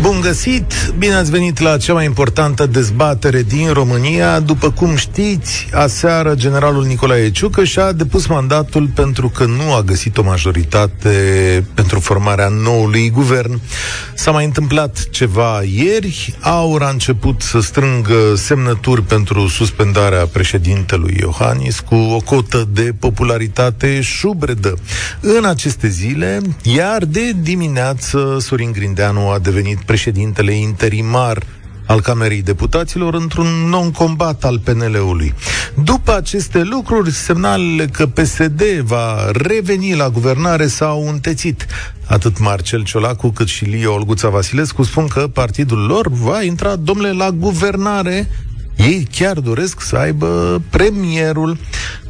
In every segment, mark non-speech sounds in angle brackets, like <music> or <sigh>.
Bun găsit! Bine ați venit la cea mai importantă dezbatere din România. După cum știți, aseară generalul Nicolae Ciucă și-a depus mandatul pentru că nu a găsit o majoritate pentru formarea noului guvern. S-a mai întâmplat ceva ieri. Aur a început să strângă semnături pentru suspendarea președintelui Iohannis cu o cotă de popularitate șubredă. În aceste zile, iar de dimineață, Sorin Grindeanu a devenit președintele interimar al Camerei Deputaților într-un non-combat al PNL-ului. După aceste lucruri, semnalele că PSD va reveni la guvernare s-au întețit. Atât Marcel Ciolacu cât și Lio Olguța Vasilescu spun că partidul lor va intra, domnule, la guvernare ei chiar doresc să aibă premierul,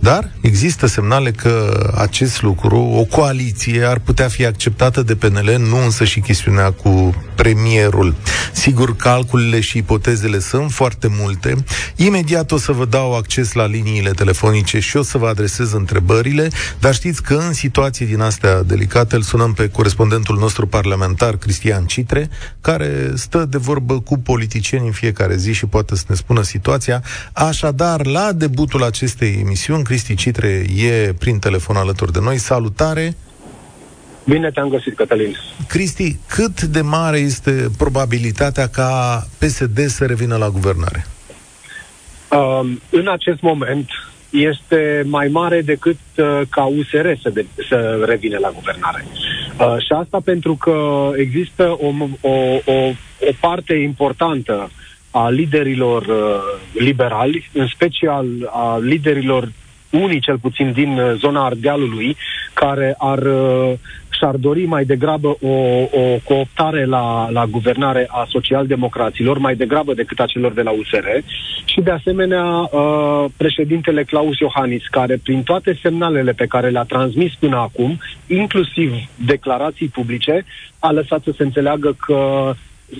dar există semnale că acest lucru, o coaliție, ar putea fi acceptată de PNL, nu însă și chestiunea cu premierul. Sigur, calculele și ipotezele sunt foarte multe. Imediat o să vă dau acces la liniile telefonice și o să vă adresez întrebările, dar știți că în situații din astea delicate îl sunăm pe corespondentul nostru parlamentar, Cristian Citre, care stă de vorbă cu politicieni în fiecare zi și poate să ne spună situația. Așadar, la debutul acestei emisiuni, Cristi Citre e prin telefon alături de noi. Salutare! Bine te-am găsit, Cătălin. Cristi, cât de mare este probabilitatea ca PSD să revină la guvernare? Uh, în acest moment este mai mare decât uh, ca USR să, de, să revină la guvernare. Uh, și asta pentru că există o, o, o, o parte importantă a liderilor uh, liberali, în special a liderilor unii cel puțin din uh, zona Ardealului, care ar uh, și-ar dori mai degrabă o, o cooptare la, la guvernare a socialdemocraților, mai degrabă decât a celor de la USR, și de asemenea uh, președintele Claus Iohannis, care prin toate semnalele pe care le-a transmis până acum, inclusiv declarații publice, a lăsat să se înțeleagă că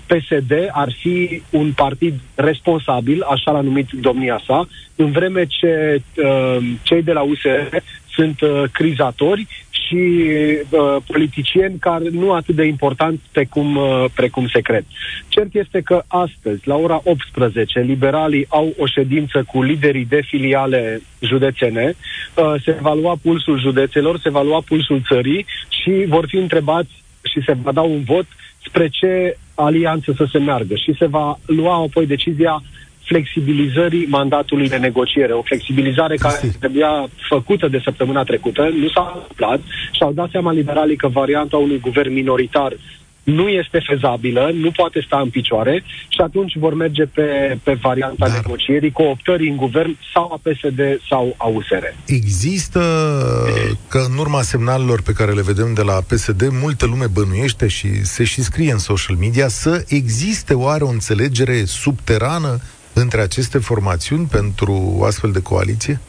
PSD ar fi un partid responsabil, așa l-a numit domnia sa, în vreme ce uh, cei de la USR sunt uh, crizatori și uh, politicieni care nu atât de importanți precum, uh, precum se cred. Cert este că astăzi, la ora 18, liberalii au o ședință cu liderii de filiale județene, uh, se va lua pulsul județelor, se va lua pulsul țării și vor fi întrebați și se va da un vot spre ce alianță să se meargă și se va lua apoi decizia flexibilizării mandatului de negociere. O flexibilizare care trebuia făcută de săptămâna trecută, nu s-a întâmplat și au dat seama liberalii că varianta unui guvern minoritar nu este fezabilă, nu poate sta în picioare și atunci vor merge pe, pe varianta Dar... negocierii, cooptării în guvern sau a PSD sau a USR. Există că în urma semnalelor pe care le vedem de la PSD, multă lume bănuiește și se și scrie în social media să existe oare o înțelegere subterană între aceste formațiuni pentru o astfel de coaliție?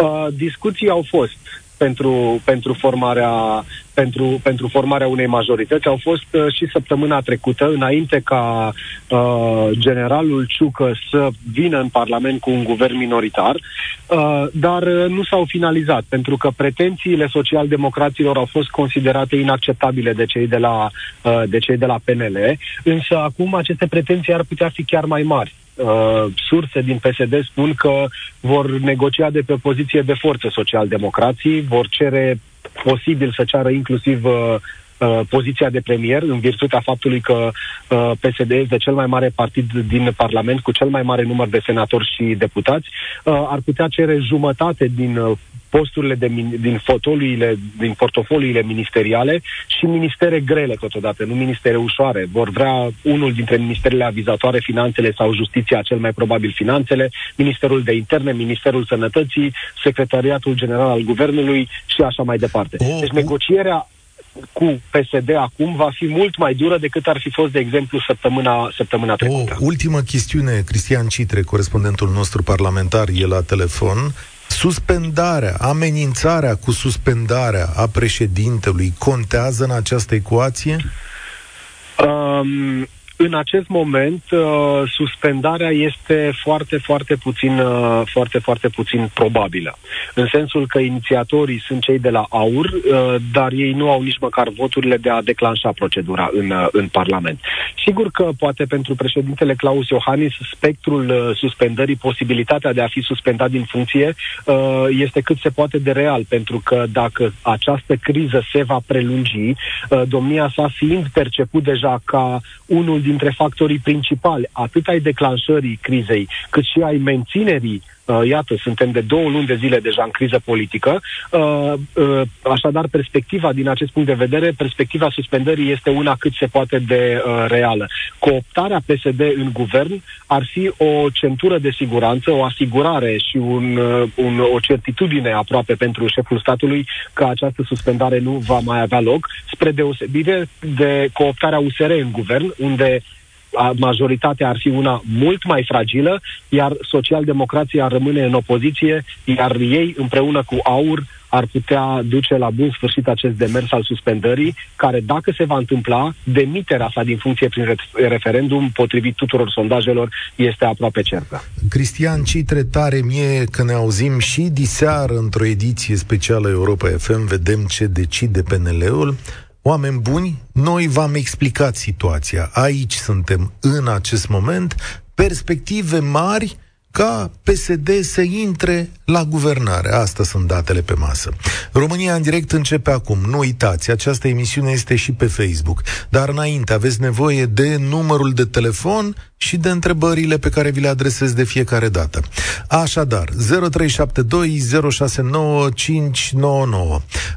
Uh, discuții au fost pentru, pentru, formarea, pentru, pentru formarea unei majorități au fost uh, și săptămâna trecută, înainte ca uh, generalul Ciucă să vină în Parlament cu un guvern minoritar, uh, dar uh, nu s-au finalizat, pentru că pretențiile social-democraților au fost considerate inacceptabile de cei de la, uh, de cei de la PNL, însă acum aceste pretenții ar putea fi chiar mai mari uh, surse din PSD spun că vor negocia de pe poziție de forță social-democrații, vor cere posibil să ceară inclusiv uh, uh, poziția de premier, în virtutea faptului că uh, PSD este cel mai mare partid din Parlament, cu cel mai mare număr de senatori și deputați, uh, ar putea cere jumătate din uh, posturile de, din fotoliile, din portofoliile ministeriale și ministere grele totodată, nu ministere ușoare. Vor vrea unul dintre ministerele avizatoare, finanțele sau justiția, cel mai probabil finanțele, Ministerul de Interne, Ministerul Sănătății, Secretariatul General al Guvernului și așa mai departe. Oh, deci negocierea cu PSD acum va fi mult mai dură decât ar fi fost, de exemplu, săptămâna, săptămâna trecută. O ultimă chestiune, Cristian Citre, corespondentul nostru parlamentar, e la telefon. Suspendarea, amenințarea cu suspendarea a președintelui contează în această ecuație? Um, în acest moment, uh, suspendarea este foarte, foarte puțin, uh, foarte, foarte puțin probabilă. În sensul că inițiatorii sunt cei de la AUR, uh, dar ei nu au nici măcar voturile de a declanșa procedura în, uh, în Parlament. Sigur că poate pentru președintele Claus Iohannis spectrul uh, suspendării, posibilitatea de a fi suspendat din funcție uh, este cât se poate de real, pentru că dacă această criză se va prelungi, uh, domnia sa fiind perceput deja ca unul dintre factorii principali, atât ai declanșării crizei, cât și ai menținerii Uh, iată, suntem de două luni de zile deja în criză politică. Uh, uh, așadar, perspectiva din acest punct de vedere, perspectiva suspendării este una cât se poate de uh, reală. Cooptarea PSD în guvern ar fi o centură de siguranță, o asigurare și un, uh, un, o certitudine aproape pentru șeful statului că această suspendare nu va mai avea loc, spre deosebire de cooptarea USR în guvern, unde majoritatea ar fi una mult mai fragilă, iar socialdemocrația rămâne în opoziție, iar ei împreună cu AUR ar putea duce la bun sfârșit acest demers al suspendării, care, dacă se va întâmpla, demiterea sa din funcție prin referendum, potrivit tuturor sondajelor, este aproape certă. Cristian Citre, tare mie că ne auzim și diseară într-o ediție specială Europa FM, vedem ce decide PNL-ul. Oameni buni, noi v-am explicat situația. Aici suntem în acest moment. Perspective mari ca PSD să intre la guvernare. Asta sunt datele pe masă. România în direct începe acum. Nu uitați, această emisiune este și pe Facebook. Dar înainte aveți nevoie de numărul de telefon și de întrebările pe care vi le adresez de fiecare dată. Așadar, 0372069599.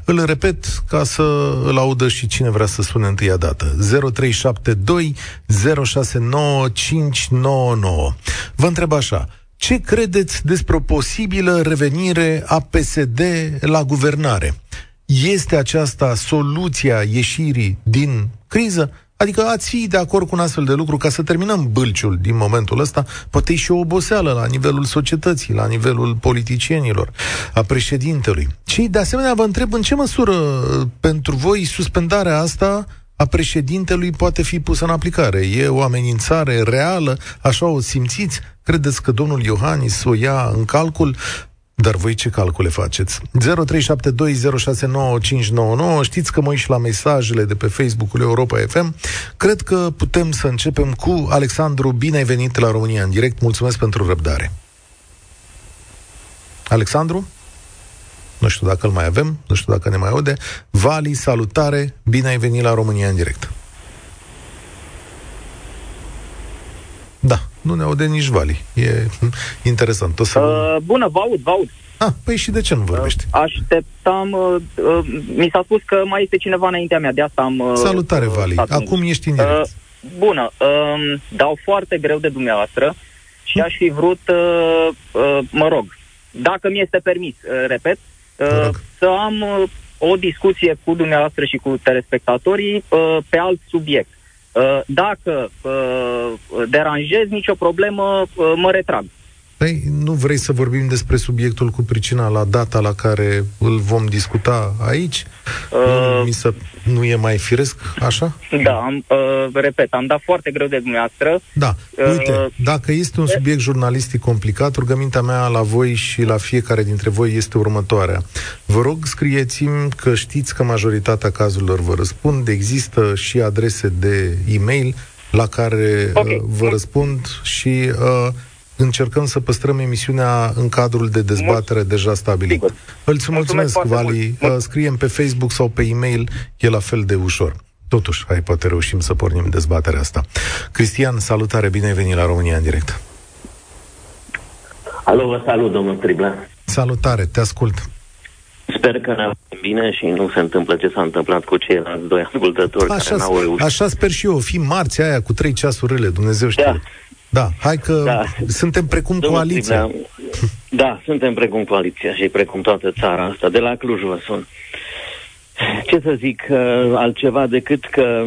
Îl repet ca să îl audă și cine vrea să spune întâia dată. 0372069599. Vă întreb așa, ce credeți despre o posibilă revenire a PSD la guvernare? Este aceasta soluția ieșirii din criză? Adică ați fi de acord cu un astfel de lucru ca să terminăm bâlciul din momentul ăsta, poate și o oboseală la nivelul societății, la nivelul politicienilor, a președintelui. Și de asemenea vă întreb în ce măsură pentru voi suspendarea asta a președintelui poate fi pusă în aplicare. E o amenințare reală, așa o simțiți? Credeți că domnul Iohannis o ia în calcul? Dar voi ce calcule faceți? 0372069599 Știți că mă uit și la mesajele de pe Facebook-ul Europa FM. Cred că putem să începem cu Alexandru. Bine ai venit la România în direct. Mulțumesc pentru răbdare. Alexandru? Nu știu dacă îl mai avem, nu știu dacă ne mai aude. Vali, salutare, bine ai venit la România în direct. Da, nu ne aude nici Vali. E interesant. O să... Uh, bună, vă aud, vă aud. Ah, păi și de ce nu vorbești? Uh, așteptam, uh, uh, mi s-a spus că mai este cineva înaintea mea, de asta am... Uh, Salutare, Vali. Acum ești în direct. Uh, bună, uh, dau foarte greu de dumneavoastră și aș fi vrut, uh, uh, mă rog, dacă mi este permis, uh, repet, uh, să am uh, o discuție cu dumneavoastră și cu telespectatorii uh, pe alt subiect. Uh, dacă uh, deranjez, nicio problemă, uh, mă retrag. Păi, nu vrei să vorbim despre subiectul cu pricina la data la care îl vom discuta aici? Uh, nu, mi se, nu e mai firesc așa? Da, am, uh, repet, am dat foarte greu de dumneavoastră. Da, uh, uite, dacă este un subiect jurnalistic complicat, rugămintea mea la voi și la fiecare dintre voi este următoarea. Vă rog, scrieți-mi că știți că majoritatea cazurilor vă răspund, există și adrese de e-mail la care okay. uh, vă răspund și... Uh, încercăm să păstrăm emisiunea în cadrul de dezbatere Mulț- deja stabilit. Sigur. Îți mulțumesc, mulțumesc Vali. Mult. Uh, scriem pe Facebook sau pe e-mail, e la fel de ușor. Totuși, hai, poate reușim să pornim dezbaterea asta. Cristian, salutare, bine ai venit la România în direct. Alo, vă salut, domnul Triblea. Salutare, te ascult. Sper că ne bine și nu se întâmplă ce s-a întâmplat cu ceilalți doi ascultători așa, care n-au reușit. Așa sper și eu, fi marți aia cu trei ceasurile, Dumnezeu știe. Da. Da, hai că da. suntem precum Domnul coaliția. Da, suntem precum coaliția și precum toată țara asta. De la Cluj vă sun. Ce să zic uh, altceva decât că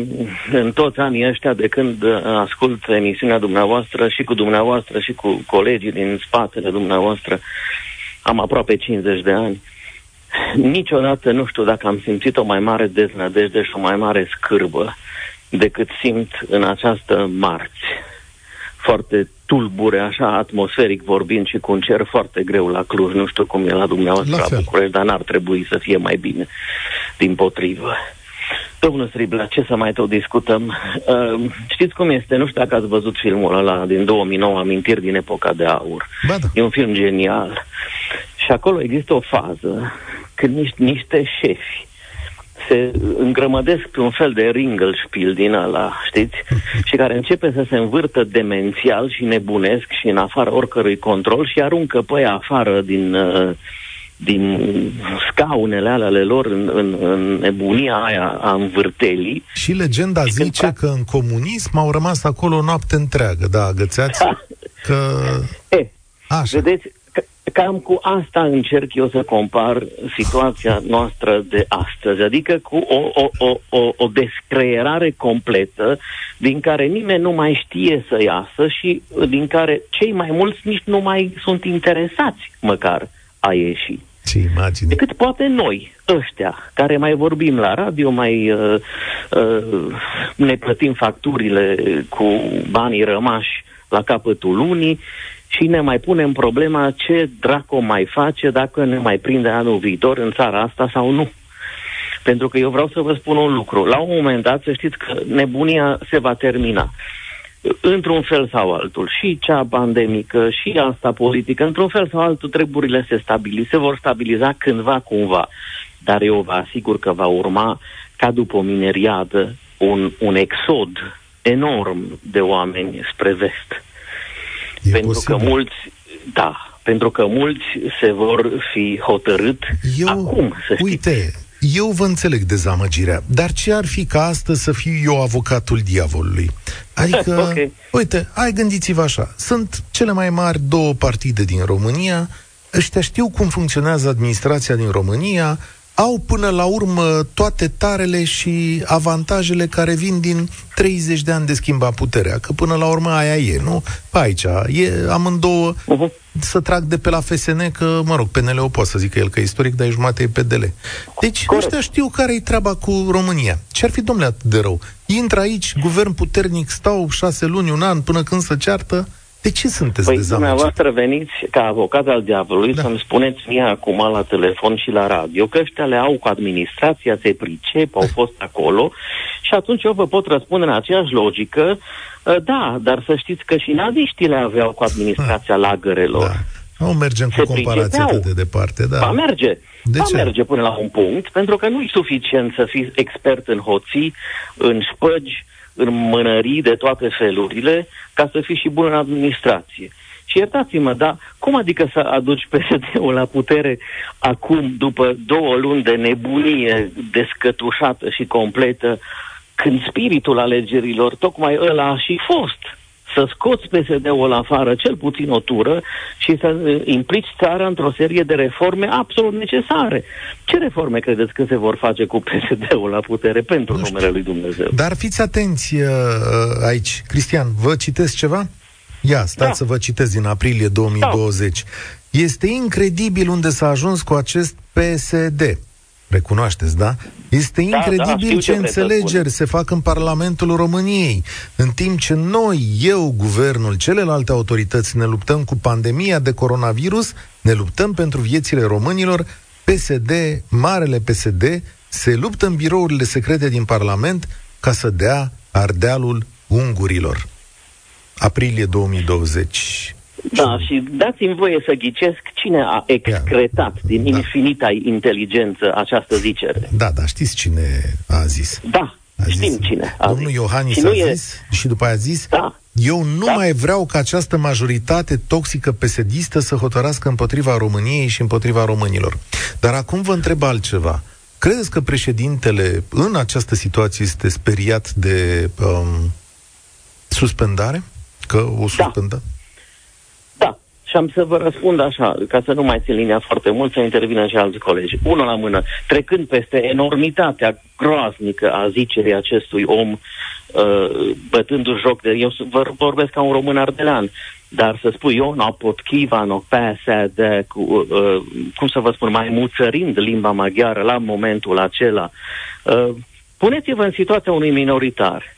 în toți anii ăștia de când uh, ascult emisiunea dumneavoastră și cu dumneavoastră și cu colegii din spatele dumneavoastră, am aproape 50 de ani, niciodată nu știu dacă am simțit o mai mare deznădejde și o mai mare scârbă decât simt în această marți. Foarte tulbure, așa, atmosferic vorbind și cu un cer foarte greu la Cluj. Nu știu cum e la dumneavoastră la, la București, dar n-ar trebui să fie mai bine, din potrivă. Domnul Striblea, ce să mai tot discutăm? Uh, știți cum este? Nu știu dacă ați văzut filmul ăla din 2009, Amintiri din epoca de aur. Ba da. E un film genial. Și acolo există o fază când niște, niște șefi se îngrămădesc pe un fel de ringelspiel din ăla, știți? <laughs> și care începe să se învârtă demențial și nebunesc și în afară oricărui control și aruncă pe ea afară din... Uh, din scaunele ale lor în, în, în nebunia aia a învârtelii. Și legenda și zice când... că în comunism au rămas acolo o noapte întreagă, da, agățați? <laughs> că... E, Așa. Vedeți, cam cu asta încerc eu să compar situația noastră de astăzi, adică cu o, o, o, o, o descreierare completă din care nimeni nu mai știe să iasă și din care cei mai mulți nici nu mai sunt interesați măcar a ieși. Ce imagine. Decât poate noi, ăștia, care mai vorbim la radio, mai uh, uh, ne plătim facturile cu banii rămași la capătul lunii și ne mai punem problema ce dracu mai face dacă ne mai prinde anul viitor în țara asta sau nu. Pentru că eu vreau să vă spun un lucru. La un moment dat, să știți că nebunia se va termina într-un fel sau altul, și cea pandemică, și asta politică, într-un fel sau altul treburile se stabili, se vor stabiliza cândva, cumva. Dar eu vă asigur că va urma, ca după o mineriadă, un, un exod enorm de oameni spre vest. E pentru posibil. că mulți, da, pentru că mulți se vor fi hotărât eu, acum, să uite, știți. eu vă înțeleg dezamăgirea, dar ce ar fi ca astăzi să fiu eu avocatul diavolului? <laughs> Adică, okay. uite, hai gândiți-vă așa, sunt cele mai mari două partide din România, ăștia știu cum funcționează administrația din România, au până la urmă toate tarele și avantajele care vin din 30 de ani de schimba puterea, că până la urmă aia e, nu? Pe aici, e amândouă uh-huh. să trag de pe la FSN, că, mă rog, PNL o poate să zică el că e istoric, dar e jumate e PDL. Deci, Corect. ăștia știu care-i treaba cu România. Ce ar fi, domnule, atât de rău? Intră aici, guvern puternic, stau șase luni, un an, până când se ceartă, de ce sunteți păi, dezamăgit? dumneavoastră veniți ca avocat al diavolului da. să-mi spuneți mie acum la telefon și la radio că ăștia le au cu administrația, se pricep, au fost acolo și atunci eu vă pot răspunde în aceeași logică ă, da, dar să știți că și naziștii le aveau cu administrația lagărelor. Da. Nu mergem cu comparația atât de departe, da. Va merge. De va ce? merge până la un punct, pentru că nu e suficient să fii expert în hoții, în spăgi, în mânării de toate felurile, ca să fii și bun în administrație. Și iertați-mă, dar cum adică să aduci PSD-ul la putere acum, după două luni de nebunie descătușată și completă, când spiritul alegerilor tocmai ăla a și fost să scoți PSD-ul afară, cel puțin o tură, și să uh, implici țara într-o serie de reforme absolut necesare. Ce reforme credeți că se vor face cu PSD-ul la putere pentru numele lui Dumnezeu? Dar fiți atenți uh, uh, aici. Cristian, vă citesc ceva? Ia, stați da. să vă citesc din aprilie 2020. Da. Este incredibil unde s-a ajuns cu acest PSD. Recunoașteți, da? Este da, incredibil da, ce, ce înțelegeri se fac în Parlamentul României, în timp ce noi, eu, guvernul, celelalte autorități ne luptăm cu pandemia de coronavirus, ne luptăm pentru viețile românilor, PSD, marele PSD, se luptă în birourile secrete din Parlament ca să dea ardealul ungurilor. Aprilie 2020. Da, și dați-mi voie să ghicesc cine a excretat Ia. din da. infinita inteligență această zicere. Da, da, știți cine a zis. Da, a știm zis. cine a Domnul zis. Iohannis și a e... zis și după aia a zis da. Eu nu da. mai vreau ca această majoritate toxică pesedistă să hotărască împotriva României și împotriva românilor. Dar acum vă întreb altceva. Credeți că președintele în această situație este speriat de um, suspendare? Că o suspendă? Da. Și am să vă răspund așa, ca să nu mai țin linia foarte mult, să intervină și alți colegi. Unul la mână, trecând peste enormitatea groaznică a zicerii acestui om, uh, bătându-și joc de... Eu vorbesc ca un român ardelean, dar să spui eu, no pot chiva, no PSD, cu, uh, cum să vă spun, mai muțărind limba maghiară la momentul acela, uh, puneți-vă în situația unui minoritar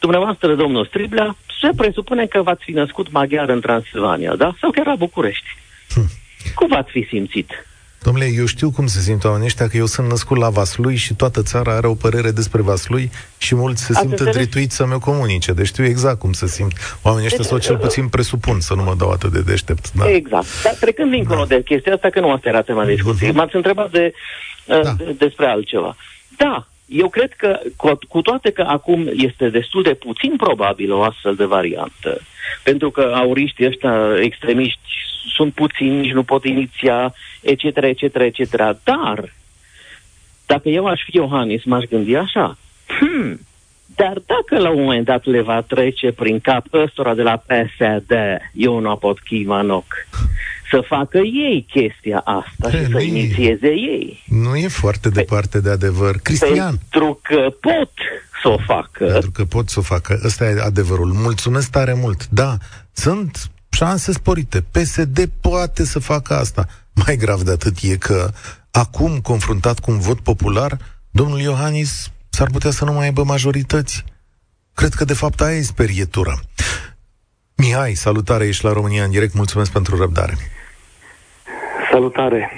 dumneavoastră, domnul Striblea, se presupune că v-ați fi născut maghiar în Transilvania, da? Sau chiar la București. Hm. Cum v-ați fi simțit? Domnule, eu știu cum se simt oamenii ăștia, că eu sunt născut la Vaslui și toată țara are o părere despre Vaslui și mulți se simt întrituiți să-mi o comunice. Deci știu exact cum se simt oamenii ăștia, deci, sau cel puțin presupun să nu mă dau atât de deștept. Da. Exact. Dar trecând dincolo da. de chestia asta, că nu asta era tema discuției, uh-huh. m-ați întrebat de, uh, da. de, despre altceva. Da, eu cred că, cu, cu toate că acum este destul de puțin probabil o astfel de variantă, pentru că auriștii ăștia extremiști sunt puțini, nici nu pot iniția, etc., etc., etc., dar dacă eu aș fi Iohannis, m-aș gândi așa, hmm, dar dacă la un moment dat le va trece prin cap ăstora de la PSD, eu nu pot chivanoc, să facă ei chestia asta He, și să inițieze e, ei. Nu e foarte Pe, departe de adevăr. Cristian. Pentru că pot să o facă. Pentru că pot să o facă. Ăsta e adevărul. Mulțumesc tare mult. Da, sunt șanse sporite. PSD poate să facă asta. Mai grav de atât e că acum, confruntat cu un vot popular, domnul Iohannis s-ar putea să nu mai aibă majorități. Cred că, de fapt, aia e sperietura. Mihai, salutare, ești la România în direct, mulțumesc pentru răbdare. Salutare.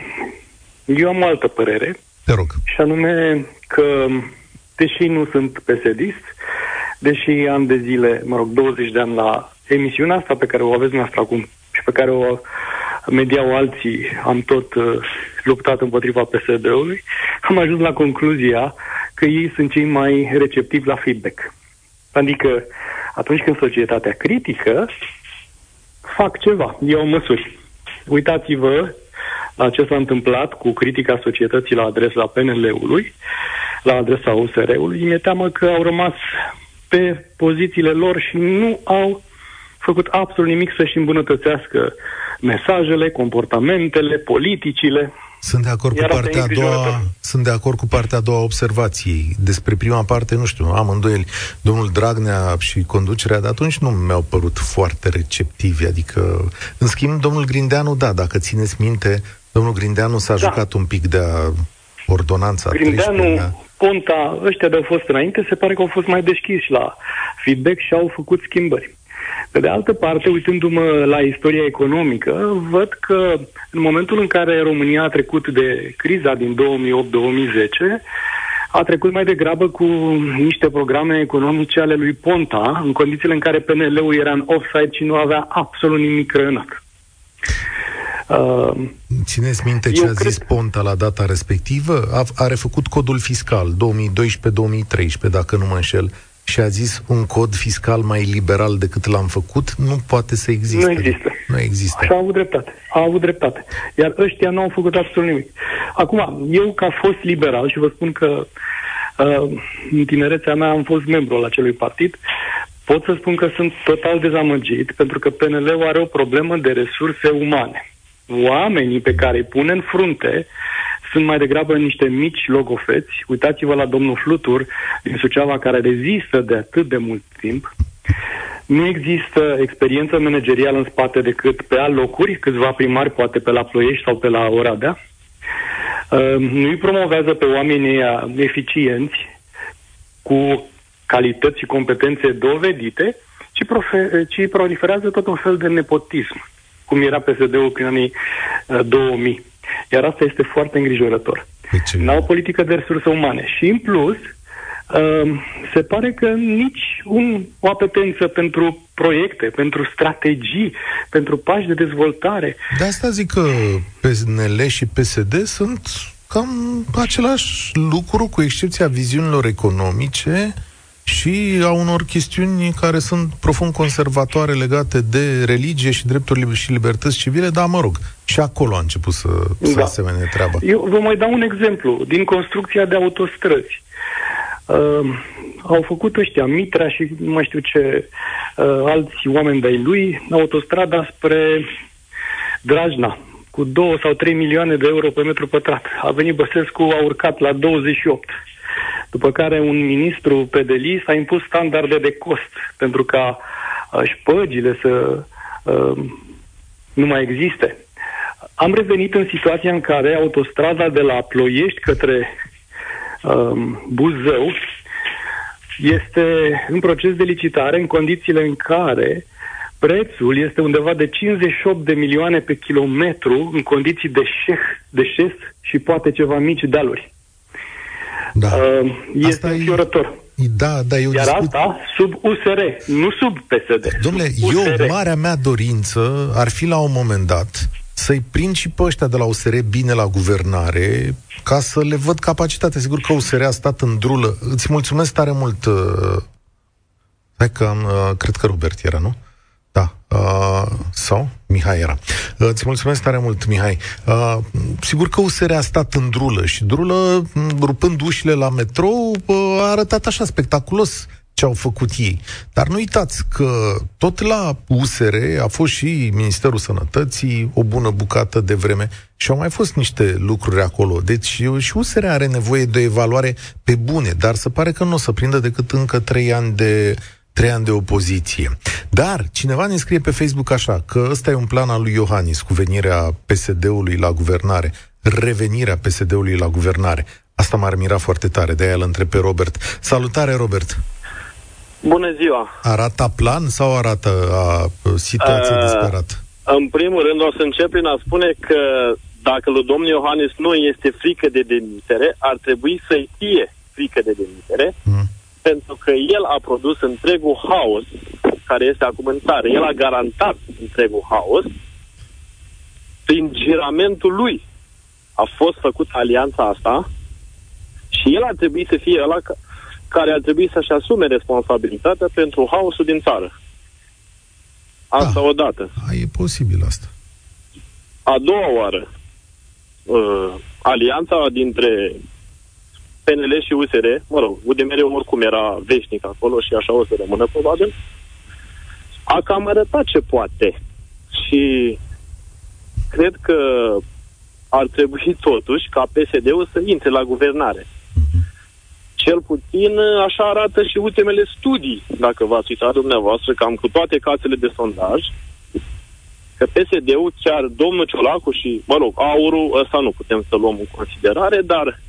Eu am o altă părere. Te rog. Și anume că, deși nu sunt pesedist, deși am de zile, mă rog, 20 de ani la emisiunea asta pe care o aveți noastră acum și pe care o mediau alții, am tot uh, luptat împotriva PSD-ului, am ajuns la concluzia că ei sunt cei mai receptivi la feedback. Adică, atunci când societatea critică, fac ceva, iau măsuri. Uitați-vă la ce s-a întâmplat cu critica societății la adresa PNL-ului, la adresa USR-ului. Mi-e teamă că au rămas pe pozițiile lor și nu au făcut absolut nimic să-și îmbunătățească mesajele, comportamentele, politicile. Sunt de acord cu partea a doua, sunt de acord cu partea a doua observației. Despre prima parte, nu știu, am îndoieli. Domnul Dragnea și conducerea de atunci nu mi-au părut foarte receptivi, adică, în schimb, domnul Grindeanu, da, dacă țineți minte, domnul Grindeanu s-a da. jucat un pic de a ordonanța Grindeanu, 13, da? Ponta, ăștia de au fost înainte, se pare că au fost mai deschiși la feedback și au făcut schimbări. Pe de altă parte, uitându-mă la istoria economică, văd că în momentul în care România a trecut de criza din 2008-2010, a trecut mai degrabă cu niște programe economice ale lui Ponta, în condițiile în care PNL-ul era în offside și nu avea absolut nimic creionat. Uh, Țineți minte ce a zis cred... Ponta la data respectivă? A, a refăcut codul fiscal 2012-2013, dacă nu mă înșel și a zis un cod fiscal mai liberal decât l-am făcut, nu poate să existe. Nu există. Nu există. Și a avut dreptate. A avut dreptate. Iar ăștia nu au făcut absolut nimic. Acum, eu ca fost liberal și vă spun că uh, în tinerețea mea am fost membru al acelui partid, pot să spun că sunt total dezamăgit pentru că PNL-ul are o problemă de resurse umane. Oamenii pe care îi pune în frunte sunt mai degrabă niște mici logofeți. Uitați-vă la domnul Flutur din Suceava care rezistă de atât de mult timp. Nu există experiență managerială în spate decât pe locuri, câțiva primari, poate pe la Ploiești sau pe la Oradea. Uh, nu îi promovează pe oamenii eficienți cu calități și competențe dovedite, ci, profe- ci proliferează tot un fel de nepotism, cum era PSD-ul prin anii uh, 2000. Iar asta este foarte îngrijorător. Deci... N-au o politică de resurse umane. Și în plus, uh, se pare că nici un, o apetență pentru proiecte, pentru strategii, pentru pași de dezvoltare. De asta zic că PNL și PSD sunt cam același lucru, cu excepția viziunilor economice și a unor chestiuni care sunt profund conservatoare legate de religie și drepturi și libertăți civile, dar mă rog, și acolo a început să, să da. asemene treaba. Eu vă mai dau un exemplu din construcția de autostrăzi. Uh, au făcut ăștia, Mitra și nu mai știu ce, uh, alți oameni de-ai lui, autostrada spre Drajna, cu 2 sau 3 milioane de euro pe metru pătrat. A venit Băsescu, a urcat la 28 după care un ministru pedeli s-a impus standarde de cost pentru ca uh, șpăgile să uh, nu mai existe. Am revenit în situația în care autostrada de la Ploiești către uh, Buzău este în proces de licitare în condițiile în care prețul este undeva de 58 de milioane pe kilometru în condiții de șeh, de șes și poate ceva mici dealuri. Da. Uh, este înfiorător. Da, da, eu Iar discut... asta sub USR, nu sub PSD. Domnule, sub USR. eu, marea mea dorință ar fi la un moment dat să-i prind și pe ăștia de la USR bine la guvernare, ca să le văd capacitatea. Sigur că USR a stat în drulă. Îți mulțumesc tare mult. Uh... Hai că am, uh, cred că Robert era, nu? Da. Uh, sau? Mihai era. Uh, îți mulțumesc tare mult, Mihai. Uh, sigur că USR a stat în drulă și drulă, rupând ușile la metrou, uh, a arătat așa spectaculos ce au făcut ei. Dar nu uitați că tot la USR a fost și Ministerul Sănătății o bună bucată de vreme și au mai fost niște lucruri acolo. Deci și USR are nevoie de o evaluare pe bune, dar se pare că nu o să prindă decât încă trei ani de trei ani de opoziție. Dar cineva ne scrie pe Facebook așa, că ăsta e un plan al lui Iohannis cu venirea PSD-ului la guvernare, revenirea PSD-ului la guvernare. Asta m-ar mira foarte tare, de-aia îl întreb pe Robert. Salutare, Robert! Bună ziua! Arată plan sau arată a, situație uh, disperată? În primul rând o să încep prin a spune că dacă lui domnul Iohannis nu este frică de demitere, ar trebui să-i fie frică de demitere, mm. Pentru că el a produs întregul haos care este acum în țară. El a garantat întregul haos prin giramentul lui. A fost făcut alianța asta și el ar trebui să fie ăla ca, care ar trebui să-și asume responsabilitatea pentru haosul din țară. Asta da. odată. A, e posibil asta. A doua oară, uh, alianța dintre PNL și USR, mă rog, UDMR oricum era veșnic acolo și așa o să rămână probabil, a cam arătat ce poate. Și cred că ar trebui <laughs> totuși ca PSD-ul să intre la guvernare. Cel puțin așa arată și ultimele studii, dacă v-ați uitat dumneavoastră, cam cu toate casele de sondaj, că PSD-ul, chiar domnul Ciolacu și, mă rog, aurul, ăsta nu putem să luăm în considerare, dar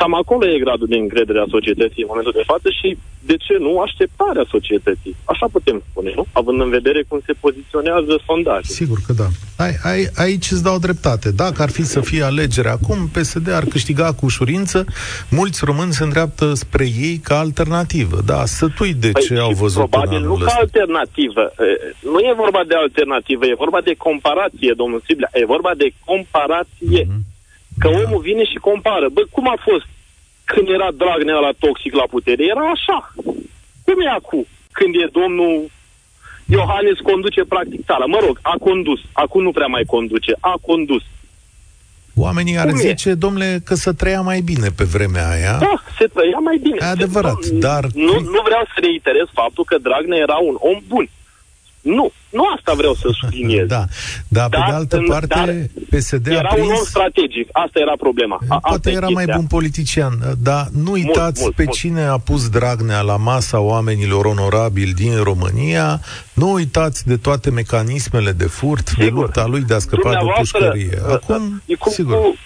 Cam acolo e gradul de încredere a societății în momentul de față și, de ce nu, așteptarea societății. Așa putem spune, nu? Având în vedere cum se poziționează sondajul. Sigur că da. Ai, ai, aici îți dau dreptate. Dacă ar fi să fie alegere acum, PSD ar câștiga cu ușurință. Mulți români se îndreaptă spre ei ca alternativă. Da, sătui de păi ce au văzut Probabil nu ca alternativă. Nu e vorba de alternativă, e vorba de comparație, domnul Siblea. E vorba de comparație. Mm-hmm. Că da. omul vine și compară. Bă, cum a fost când era Dragnea la toxic la putere? Era așa. Cum e acum? Când e domnul Iohannis conduce practic țara. Mă rog, a condus. Acum nu prea mai conduce. A condus. Oamenii ar Cum zice, e? domnule, că să trăia mai bine pe vremea aia. Da, se trăia mai bine. E adevărat, se, dar... Nu, nu vreau să reiterez faptul că Dragnea era un om bun. Nu, nu asta vreau să subliniez. <laughs> da, dar pe de altă parte, dar PSD era a prins... un om strategic, asta era problema. A, Poate era mai bun politician, dar nu uitați mult, mult, pe mult. cine a pus Dragnea la masa oamenilor onorabili din România, nu uitați de toate mecanismele de furt, sigur. de lupta lui de a scăpa de pușcărie. Uh, acum, uh, cu, sigur. Cu,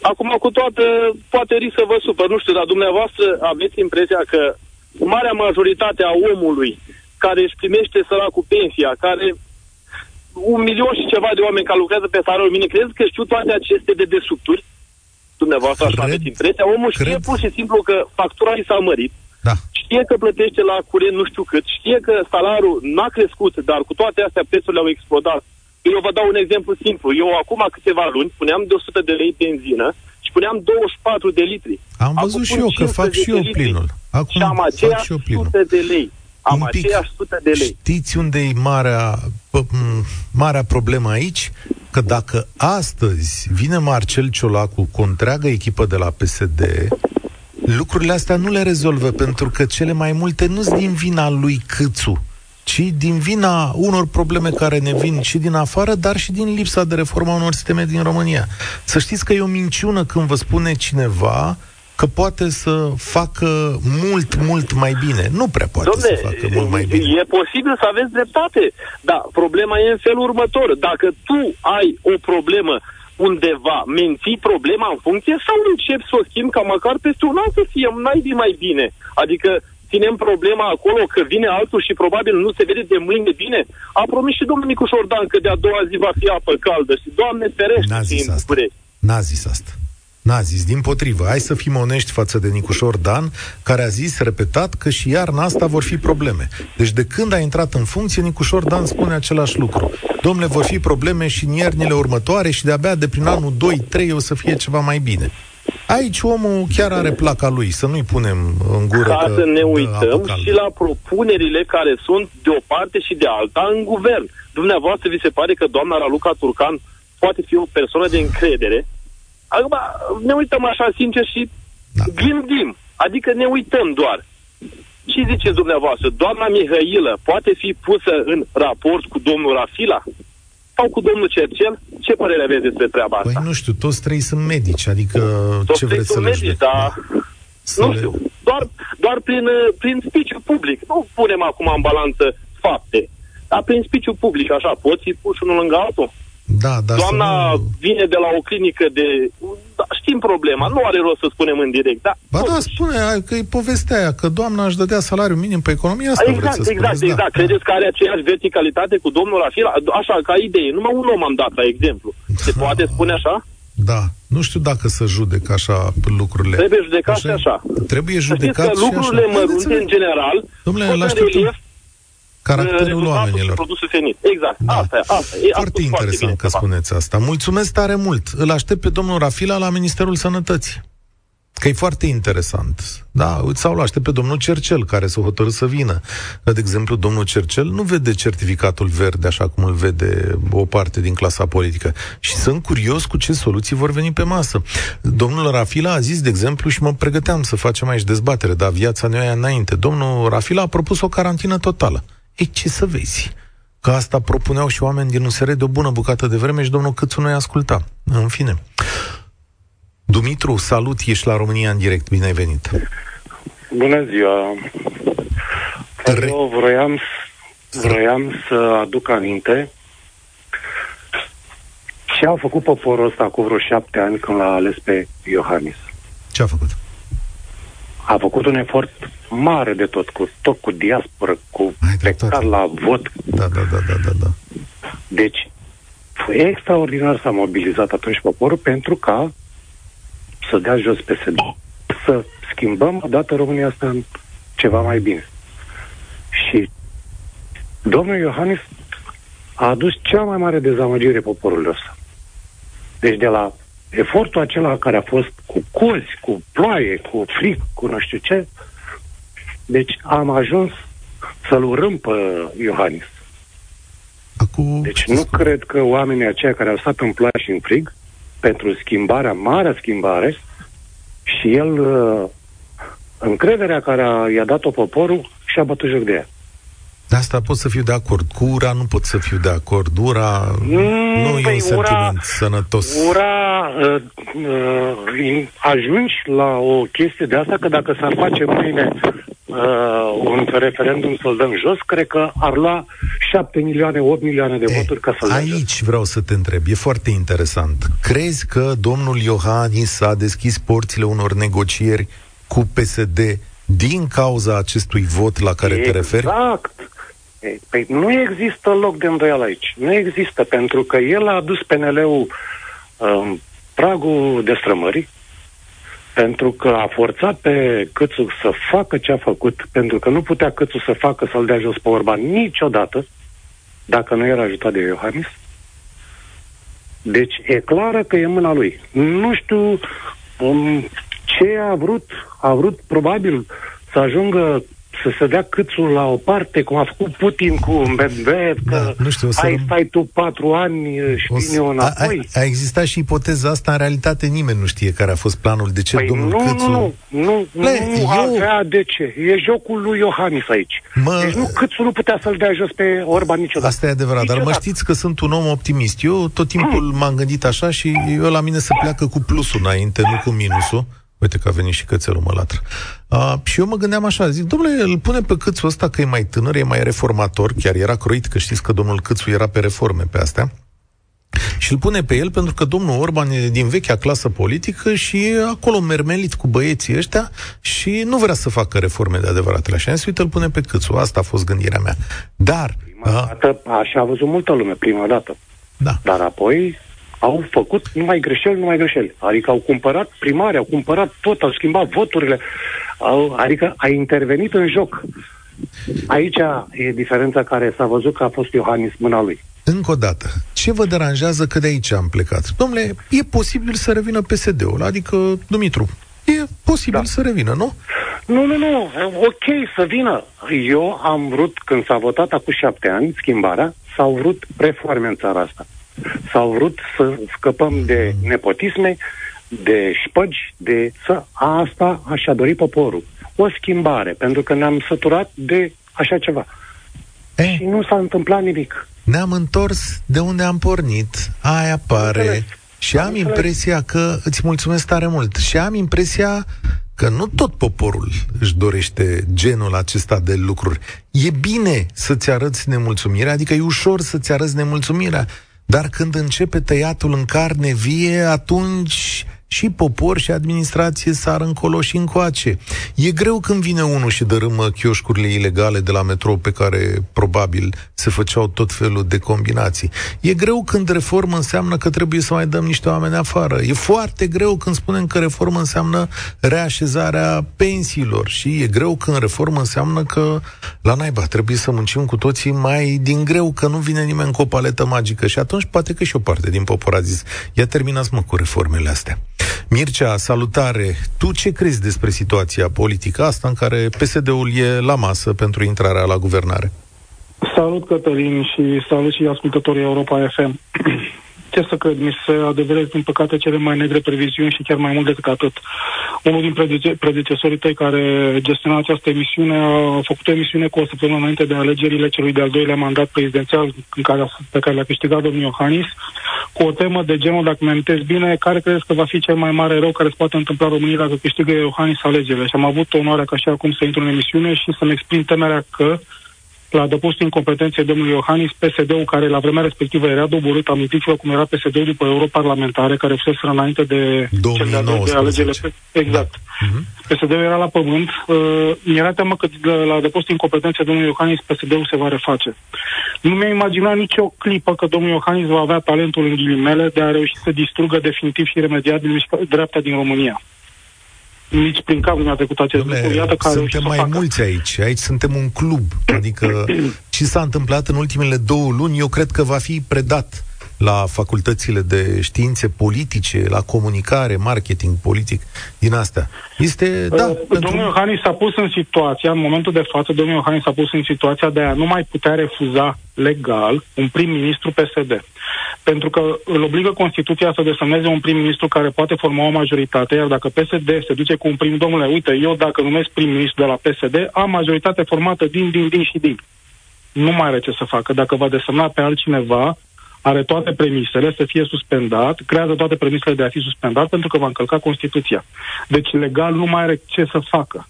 acum, cu toată, poate risc să vă supăr, nu știu, dar dumneavoastră aveți impresia că marea majoritate a omului care își primește săracul pensia, care un milion și ceva de oameni care lucrează pe salariul minim, crezi că știu toate aceste dedesubturi? Dumneavoastră așa aveți impresia. Omul știe cred. pur și simplu că factura i s-a mărit, da. știe că plătește la curent nu știu cât, știe că salariul n-a crescut, dar cu toate astea prețurile au explodat. Eu vă dau un exemplu simplu. Eu acum câteva luni puneam de 100 de lei benzină și puneam 24 de litri. Am văzut acum și eu că fac și eu plinul. Acum și am aceea 100 de lei. Am un pic, aceeași sută de lei. Știți unde e marea, marea problemă aici? Că dacă astăzi vine Marcel Ciolacu cu o întreagă echipă de la PSD, lucrurile astea nu le rezolvă, pentru că cele mai multe nu sunt din vina lui Câțu, ci din vina unor probleme care ne vin și din afară, dar și din lipsa de reformă a unor sisteme din România. Să știți că e o minciună când vă spune cineva că poate să facă mult, mult mai bine. Nu prea poate Domne, să facă mult mai bine. E posibil să aveți dreptate, dar problema e în felul următor. Dacă tu ai o problemă undeva, menții problema în funcție sau începi să o schimbi ca măcar peste un an să fie mai mai bine. Adică ținem problema acolo că vine altul și probabil nu se vede de mâine bine? A promis și domnul Nicuș Șordan că de-a doua zi va fi apă caldă și Doamne ferește N-a zis asta. N-a zis asta. N-a zis, din potrivă. Hai să fim onești față de Nicușor Dan, care a zis, repetat, că și iarna asta vor fi probleme. Deci de când a intrat în funcție, Nicușor Dan spune același lucru. Domnule, vor fi probleme și în iernile următoare și de-abia de prin anul 2-3 o să fie ceva mai bine. Aici omul chiar are placa lui, să nu-i punem în gură Ca că să ne uităm și la propunerile care sunt de o parte și de alta în guvern. Dumneavoastră vi se pare că doamna Raluca Turcan poate fi o persoană de încredere Acum ne uităm așa sincer și da. gândim. Adică ne uităm doar. Ce ziceți dumneavoastră? Doamna Mihailă poate fi pusă în raport cu domnul Rafila? Sau cu domnul Cercel? Ce părere aveți despre treaba asta? Păi nu știu, toți trei sunt medici, adică toți ce vreți să medici, le dar... Să nu le... știu, doar, doar prin, prin spiciu public. Nu punem acum în balanță fapte. Dar prin spiciu public, așa, poți fi puși unul lângă altul? Da, dar Doamna nu... vine de la o clinică de... Da, știm problema, nu are rost să spunem în direct. Da, ba da, spune că e povestea aia, că doamna își dădea salariu minim pe economia asta, Exact, vreți să exact, spuneți, exact. Da. Credeți că are aceeași verticalitate cu domnul Rafila? Așa, ca idee. Numai un om am dat la exemplu. Se da. poate spune așa? Da, nu știu dacă să judec așa lucrurile. Trebuie judecat așa. și așa. Trebuie judecat că lucrurile mărunte, în general, Domnule, în relief Caracterul oamenilor. produsul finit. Exact. Da. Asta e. Asta e foarte interesant foarte că spuneți asta. Mulțumesc tare mult. Îl aștept pe domnul Rafila la Ministerul Sănătății. Că e foarte interesant. Da, sau îl aștept pe domnul Cercel, care să hotărâ să vină. De exemplu, domnul Cercel nu vede certificatul verde așa cum îl vede o parte din clasa politică. Și sunt curios cu ce soluții vor veni pe masă. Domnul Rafila a zis, de exemplu, și mă pregăteam să facem aici dezbatere, dar viața ne ia înainte. Domnul Rafila a propus o carantină totală. Ei, ce să vezi? Că asta propuneau și oameni din USR de o bună bucată de vreme și domnul Câțu nu-i asculta. În fine. Dumitru, salut, ești la România în direct, bine ai venit. Bună ziua. Eu vroiam, vroiam să aduc aminte ce a făcut poporul ăsta cu vreo șapte ani când l-a ales pe Iohannis. Ce a făcut? A făcut un efort mare de tot, cu tot cu diaspora, cu plecat la vot. Da, da, da, da, da, da. Deci, extraordinar s-a mobilizat atunci poporul pentru ca să dea jos PSD. Să schimbăm odată România asta în ceva mai bine. Și domnul Iohannis a adus cea mai mare dezamăgire poporului ăsta. Deci de la efortul acela care a fost cu cozi, cu ploaie, cu fric, cu nu știu ce, deci am ajuns să-l urâm pe Iohannis. Acum... Deci nu cred că oamenii aceia care au stat în ploaie și în frig, pentru schimbarea, marea schimbare, și el, uh, încrederea care a, i-a dat-o poporul, și-a bătut joc de ea. De asta pot să fiu de acord. Cu ura nu pot să fiu de acord. Ura mm, nu păi, e un sentiment ura, sănătos. Ura uh, uh, ajungi la o chestie de asta că dacă s-ar face mâine uh, un referendum să-l dăm jos, cred că ar lua 7 milioane, 8 milioane de e, voturi ca să-l Aici jos. vreau să te întreb. E foarte interesant. Crezi că domnul Iohannis a deschis porțile unor negocieri cu PSD din cauza acestui vot la care exact. te referi? Exact. Păi nu există loc de îndoială aici. Nu există, pentru că el a adus PNL-ul um, pragul destrămării, pentru că a forțat pe Câțu să facă ce a făcut, pentru că nu putea Câțu să facă să-l dea jos pe Orban niciodată, dacă nu era ajutat de Iohannis. Deci e clară că e mâna lui. Nu știu um, ce a vrut. A vrut probabil să ajungă să se dea câțul la o parte, cum a făcut Putin cu Medvedev, da, că nu știu, să ai răm... stai tu patru ani și o vine o înapoi. A, a, a existat și ipoteza asta, în realitate nimeni nu știe care a fost planul, de ce păi domnul nu, Câțu... Nu, nu, nu, Le, nu eu... avea de ce. E jocul lui Iohannis aici. Mă... Deci nu, Câțu nu putea să-l dea jos pe Orban niciodată. Asta e adevărat, niciodată. dar mă știți că sunt un om optimist. Eu tot timpul mm. m-am gândit așa și eu la mine să pleacă cu plusul înainte, nu cu minusul. Uite că a venit și cățelul mă latră. Uh, și eu mă gândeam așa, zic, domnule, îl pune pe Câțul ăsta că e mai tânăr, e mai reformator, chiar era croit, că știți că domnul Câțu era pe reforme pe astea. Și îl pune pe el pentru că domnul Orban e din vechea clasă politică și e acolo mermelit cu băieții ăștia și nu vrea să facă reforme de adevăratele. Așa, și uite, îl pune pe Câțu. Asta a fost gândirea mea. Dar... Prima dată, așa a văzut multă lume, prima dată. Da. Dar apoi au făcut numai greșeli, numai greșeli. Adică au cumpărat primari, au cumpărat tot, au schimbat voturile. Au, adică a intervenit în joc. Aici e diferența care s-a văzut că a fost Iohannis mâna lui. Încă o dată, ce vă deranjează că de aici am plecat? Domnule, e posibil să revină PSD-ul, adică Dumitru. E posibil da. să revină, nu? Nu, nu, nu, ok să vină. Eu am vrut, când s-a votat acum șapte ani, schimbarea, s-au vrut reforme în țara asta. S-au vrut să scăpăm de nepotisme, de șpăgi, de să... Asta așa dori poporul. O schimbare, pentru că ne-am săturat de așa ceva. E? Și nu s-a întâmplat nimic. Ne-am întors de unde am pornit, aia pare. Și am, am impresia că, îți mulțumesc tare mult, și am impresia că nu tot poporul își dorește genul acesta de lucruri. E bine să-ți arăți nemulțumirea, adică e ușor să-ți arăți nemulțumirea, dar când începe tăiatul în carne vie, atunci și popor și administrație sar încolo și încoace. E greu când vine unul și dărâmă chioșcurile ilegale de la metrou pe care probabil se făceau tot felul de combinații. E greu când reformă înseamnă că trebuie să mai dăm niște oameni afară. E foarte greu când spunem că reformă înseamnă reașezarea pensiilor și e greu când reformă înseamnă că la naiba trebuie să muncim cu toții mai din greu că nu vine nimeni cu o paletă magică și atunci poate că și o parte din popor a zis ia terminați mă cu reformele astea. Mircea, salutare! Tu ce crezi despre situația politică asta în care PSD-ul e la masă pentru intrarea la guvernare? Salut, Cătălin, și salut și ascultătorii Europa FM. <clears throat> ce să cred, mi se adeveresc, din păcate, cele mai negre previziuni și chiar mai mult decât atât. Unul din predecesorii tăi care gestiona această emisiune a făcut o emisiune cu o săptămână înainte de alegerile celui de-al doilea mandat prezidențial în care, pe care l-a câștigat domnul Iohannis, cu o temă de genul, dacă mi bine, care crezi că va fi cel mai mare rău care se poate întâmpla România dacă câștigă Iohannis alegerile. Și am avut onoarea ca și acum să intru în emisiune și să-mi exprim temerea că la adăpostul incompetenței domnului Iohannis, PSD-ul care la vremea respectivă era doborât, amintiți-vă cum era PSD-ul după europarlamentare, care fusese înainte de, cele de alegerile. Exact. Da. Uh-huh. PSD-ul era la pământ. Uh, mi-era teamă că la adăpostul incompetenței domnului Iohannis, PSD-ul se va reface. Nu mi-a imaginat nicio clipă că domnul Iohannis va avea talentul în ghilimele de a reuși să distrugă definitiv și remediabil dreapta din România nici prin cap nu mi-a trecut acest Dom'le, lucru. Iată că suntem mai facă. mulți aici. Aici suntem un club. Adică <clears throat> ce s-a întâmplat în ultimele două luni, eu cred că va fi predat la facultățile de științe politice, la comunicare, marketing politic, din astea. Este, uh, da... Uh, pentru... Domnul Iohannis s-a pus în situația, în momentul de față, domnul Iohannis s-a pus în situația de a nu mai putea refuza legal un prim-ministru PSD. Pentru că îl obligă Constituția să desemneze un prim-ministru care poate forma o majoritate, iar dacă PSD se duce cu un prim, domnule, uite, eu dacă numesc prim-ministru de la PSD, am majoritate formată din, din, din și din. Nu mai are ce să facă. Dacă va desemna pe altcineva, are toate premisele să fie suspendat, creează toate premisele de a fi suspendat pentru că va încălca Constituția. Deci legal nu mai are ce să facă.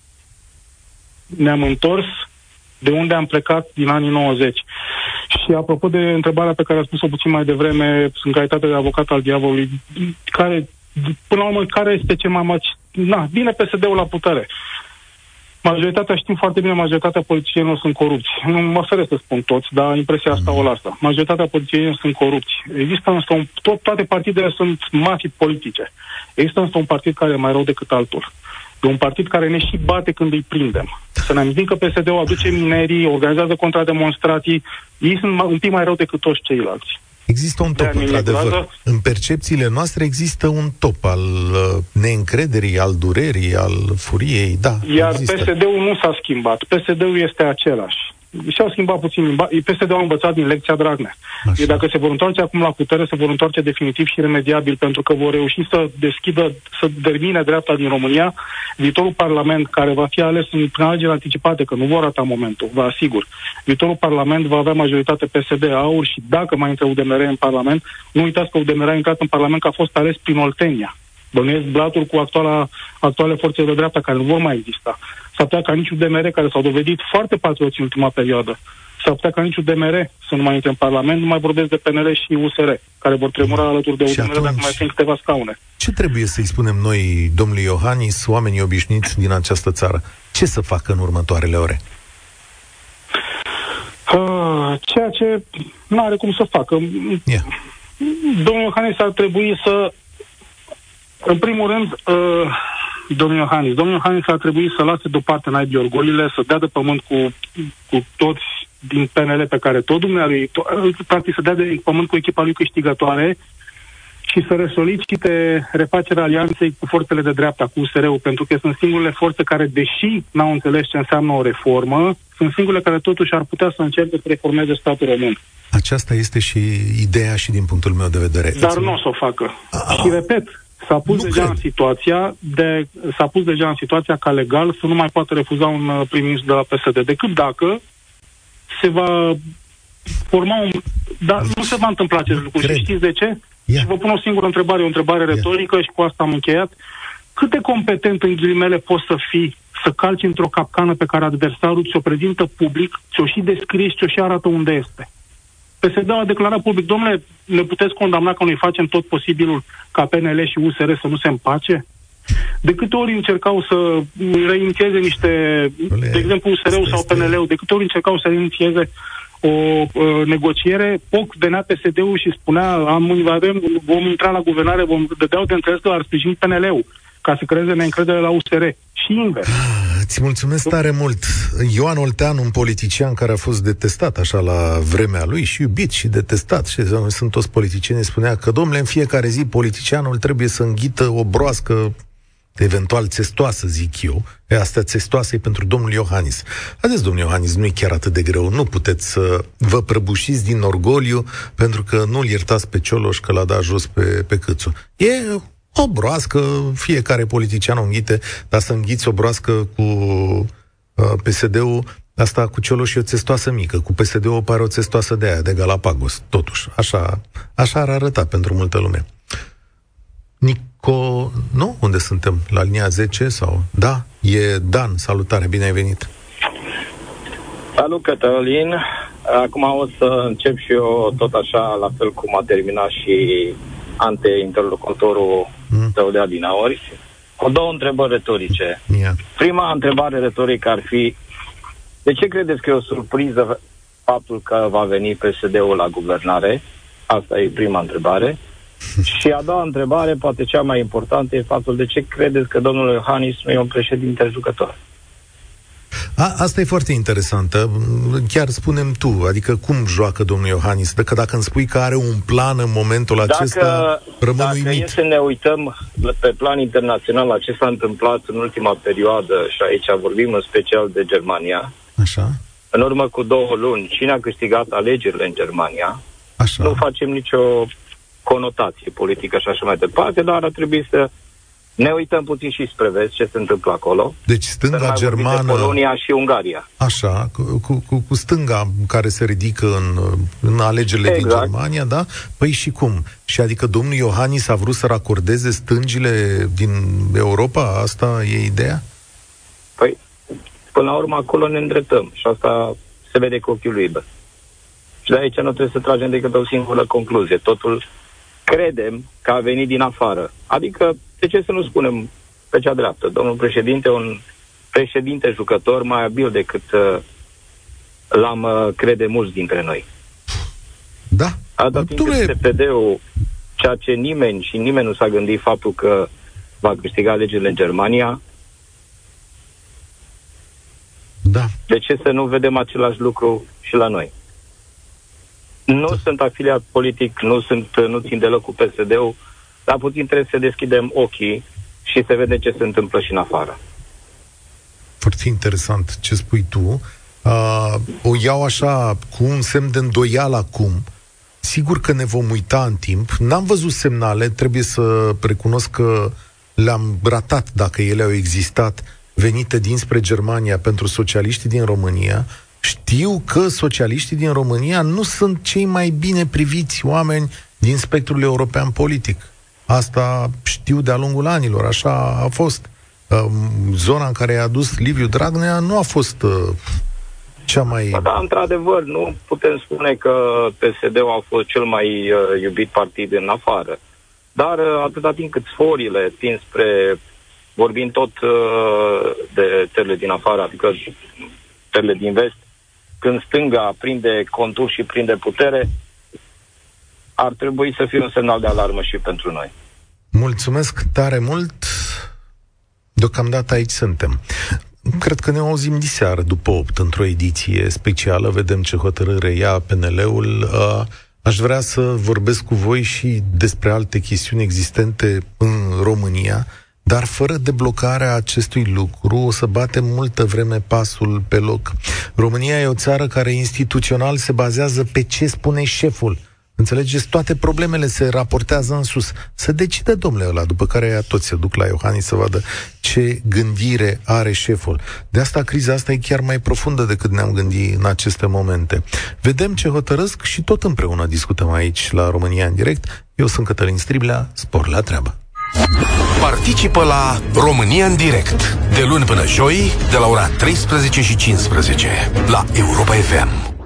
Ne-am întors de unde am plecat din anii 90. Și apropo de întrebarea pe care a spus-o puțin mai devreme, în calitate de avocat al diavolului, care, până la urmă, care este cel mai mare... Na, bine PSD-ul la putere. Majoritatea, știm foarte bine, majoritatea politicienilor sunt corupți. Nu mă oferă să spun toți, dar impresia asta o lasă. Majoritatea politicienilor sunt corupți. Există însă un, tot, toate partidele sunt mafii politice. Există însă un partid care e mai rău decât altul. E un partid care ne și bate când îi prindem. Să ne amintim că PSD-ul aduce minerii, organizează contrademonstrații. Ei sunt un pic mai rău decât toți ceilalți. Există un top, într-adevăr. În percepțiile noastre există un top al uh, neîncrederii, al durerii, al furiei, da. Iar există. PSD-ul nu s-a schimbat. PSD-ul este același și-au schimbat puțin limba. PSD au învățat din lecția Dragnea. Așa. dacă se vor întoarce acum la putere, se vor întoarce definitiv și remediabil, pentru că vor reuși să deschidă, să termine dreapta din România. Viitorul Parlament, care va fi ales în alegeri anticipate, că nu vor rata momentul, vă asigur. Viitorul Parlament va avea majoritate PSD aur și dacă mai intră UDMR în Parlament, nu uitați că UDMR a intrat în Parlament că a fost ales prin Oltenia. Bănuiesc blatul cu actuala, actuale forțe de dreapta care nu vor mai exista. S-ar putea ca nici UDMR, care s-au dovedit foarte patrioți în ultima perioadă, s-ar putea ca niciun DMR să nu mai intre în Parlament, nu mai vorbesc de PNL și USR, care vor tremura alături de UDMR atunci, dacă mai sunt câteva scaune. Ce trebuie să-i spunem noi, domnului Iohannis, oamenii obișnuiți din această țară? Ce să facă în următoarele ore? Uh, ceea ce nu are cum să facă. Yeah. Domnul Iohannis ar trebui să, în primul rând, uh, domnul Iohannis, domnul Iohannis ar trebui să lase deoparte naibii orgolile, să dea de pământ cu, cu toți din PNL pe care tot dumnealui, to- practic să dea de pământ cu echipa lui câștigătoare și să resolicite refacerea alianței cu forțele de dreapta, cu USR-ul, pentru că sunt singurele forțe care, deși n-au înțeles ce înseamnă o reformă, sunt singurele care totuși ar putea să încerce să reformeze statul român. Aceasta este și ideea și din punctul meu de vedere. Dar nu o să o facă. A, și repet, s-a pus deja cred. în situația de, s-a pus deja în situația ca legal să nu mai poată refuza un uh, prim-ministru de la PSD, decât dacă se va forma un... Dar nu se va întâmpla acest lucru. Cred. Și știți de ce? Yeah. Și vă pun o singură întrebare, o întrebare yeah. retorică și cu asta am încheiat. Cât de competent în ghilimele poți să fii să calci într-o capcană pe care adversarul ți-o prezintă public, ți-o și descrie și ți-o și arată unde este? PSD a declarat public, domnule, ne puteți condamna că noi facem tot posibilul ca PNL și USR să nu se împace? De câte ori încercau să reinițieze niște, de exemplu USR-ul sau PNL-ul, de câte ori încercau să reinițieze o uh, negociere, POC venea PSD-ul și spunea am, avem, vom intra la guvernare, vom dădeau de înțeles că ar sprijini PNL-ul ca să creeze neîncredere la USR. Și invers. Ah, ți mulțumesc tare mult. Ioan Oltean, un politician care a fost detestat așa la vremea lui și iubit și detestat, și sunt toți politicieni, spunea că, domnule, în fiecare zi politicianul trebuie să înghită o broască eventual țestoasă, zic eu. E, asta țestoasă e pentru domnul Iohannis. Haideți, domnul Iohannis, nu e chiar atât de greu. Nu puteți să vă prăbușiți din orgoliu pentru că nu-l iertați pe Cioloș că l-a dat jos pe, pe Câțu. E o broască, fiecare politician o înghite, dar să înghiți o broască cu uh, PSD-ul, asta cu Cioloș e o țestoasă mică, cu PSD-ul pare o țestoasă de aia, de Galapagos, totuși. Așa, așa ar arăta pentru multă lume. Nico, nu? Unde suntem? La linia 10 sau? Da, e Dan, salutare, bine ai venit. Salut, Cătălin. Acum o să încep și eu tot așa, la fel cum a terminat și ante-interlocutorul mm. tău de adinaori, cu două întrebări retorice. Yeah. Prima întrebare retorică ar fi de ce credeți că e o surpriză faptul că va veni PSD-ul la guvernare? Asta e prima întrebare. <laughs> Și a doua întrebare, poate cea mai importantă, e faptul de ce credeți că domnul Iohannis nu e un președinte jucător? A, asta e foarte interesantă. Chiar spunem tu, adică cum joacă domnul Iohannis? Dacă, dacă îmi spui că are un plan în momentul dacă, acesta, rămân dacă uimit. e să ne uităm pe plan internațional la ce s-a întâmplat în ultima perioadă, și aici vorbim în special de Germania, Așa. în urmă cu două luni, cine a câștigat alegerile în Germania, Așa. nu facem nicio conotație politică și așa mai departe, dar ar trebui să ne uităm puțin și spre vest ce se întâmplă acolo. Deci stânga germană... Polonia și Ungaria. Așa, cu, cu, cu stânga care se ridică în, în alegerile exact. din Germania, da? Păi și cum? Și adică domnul Iohannis a vrut să racordeze stângile din Europa? Asta e ideea? Păi, până la urmă acolo ne îndreptăm și asta se vede cu ochiul liber. Și de aici nu trebuie să tragem decât o singură concluzie. Totul credem că a venit din afară. Adică, de ce să nu spunem pe cea dreaptă? Domnul președinte, un președinte jucător mai abil decât uh, l-am uh, crede mulți dintre noi. Da. A dat SPD-ul ceea ce nimeni și nimeni nu s-a gândit faptul că va câștiga alegerile în Germania. Da. De ce să nu vedem același lucru și la noi? Nu sunt afiliat politic, nu sunt, nu țin deloc cu PSD-ul, dar puțin trebuie să deschidem ochii și să vedem ce se întâmplă și în afară. Foarte interesant ce spui tu. Uh, o iau așa cu un semn de îndoială acum. Sigur că ne vom uita în timp. N-am văzut semnale, trebuie să recunosc că le-am ratat dacă ele au existat venite dinspre Germania pentru socialiștii din România, știu că socialiștii din România nu sunt cei mai bine priviți oameni din spectrul european politic. Asta știu de-a lungul anilor, așa a fost. Zona în care a adus Liviu Dragnea nu a fost uh, cea mai... Da, da, într-adevăr, nu putem spune că PSD-ul a fost cel mai uh, iubit partid în afară. Dar uh, atâta timp cât sforile tind spre, vorbim tot uh, de țările din afară, adică țările din vest, când stânga prinde contur și prinde putere, ar trebui să fie un semnal de alarmă și pentru noi. Mulțumesc tare mult! Deocamdată aici suntem. Cred că ne auzim diseară, după 8, într-o ediție specială. Vedem ce hotărâre ia PNL-ul. Uh, aș vrea să vorbesc cu voi și despre alte chestiuni existente în România, dar fără deblocarea acestui lucru o să batem multă vreme pasul pe loc. România e o țară care instituțional se bazează pe ce spune șeful Înțelegeți? Toate problemele se raportează în sus. Să decide domnule ăla, după care ea toți se duc la Iohannis să vadă ce gândire are șeful. De asta criza asta e chiar mai profundă decât ne-am gândit în aceste momente. Vedem ce hotărăsc și tot împreună discutăm aici la România în direct. Eu sunt Cătălin Striblea, spor la treabă. Participă la România în direct de luni până joi de la ora 13 și 15 la Europa FM.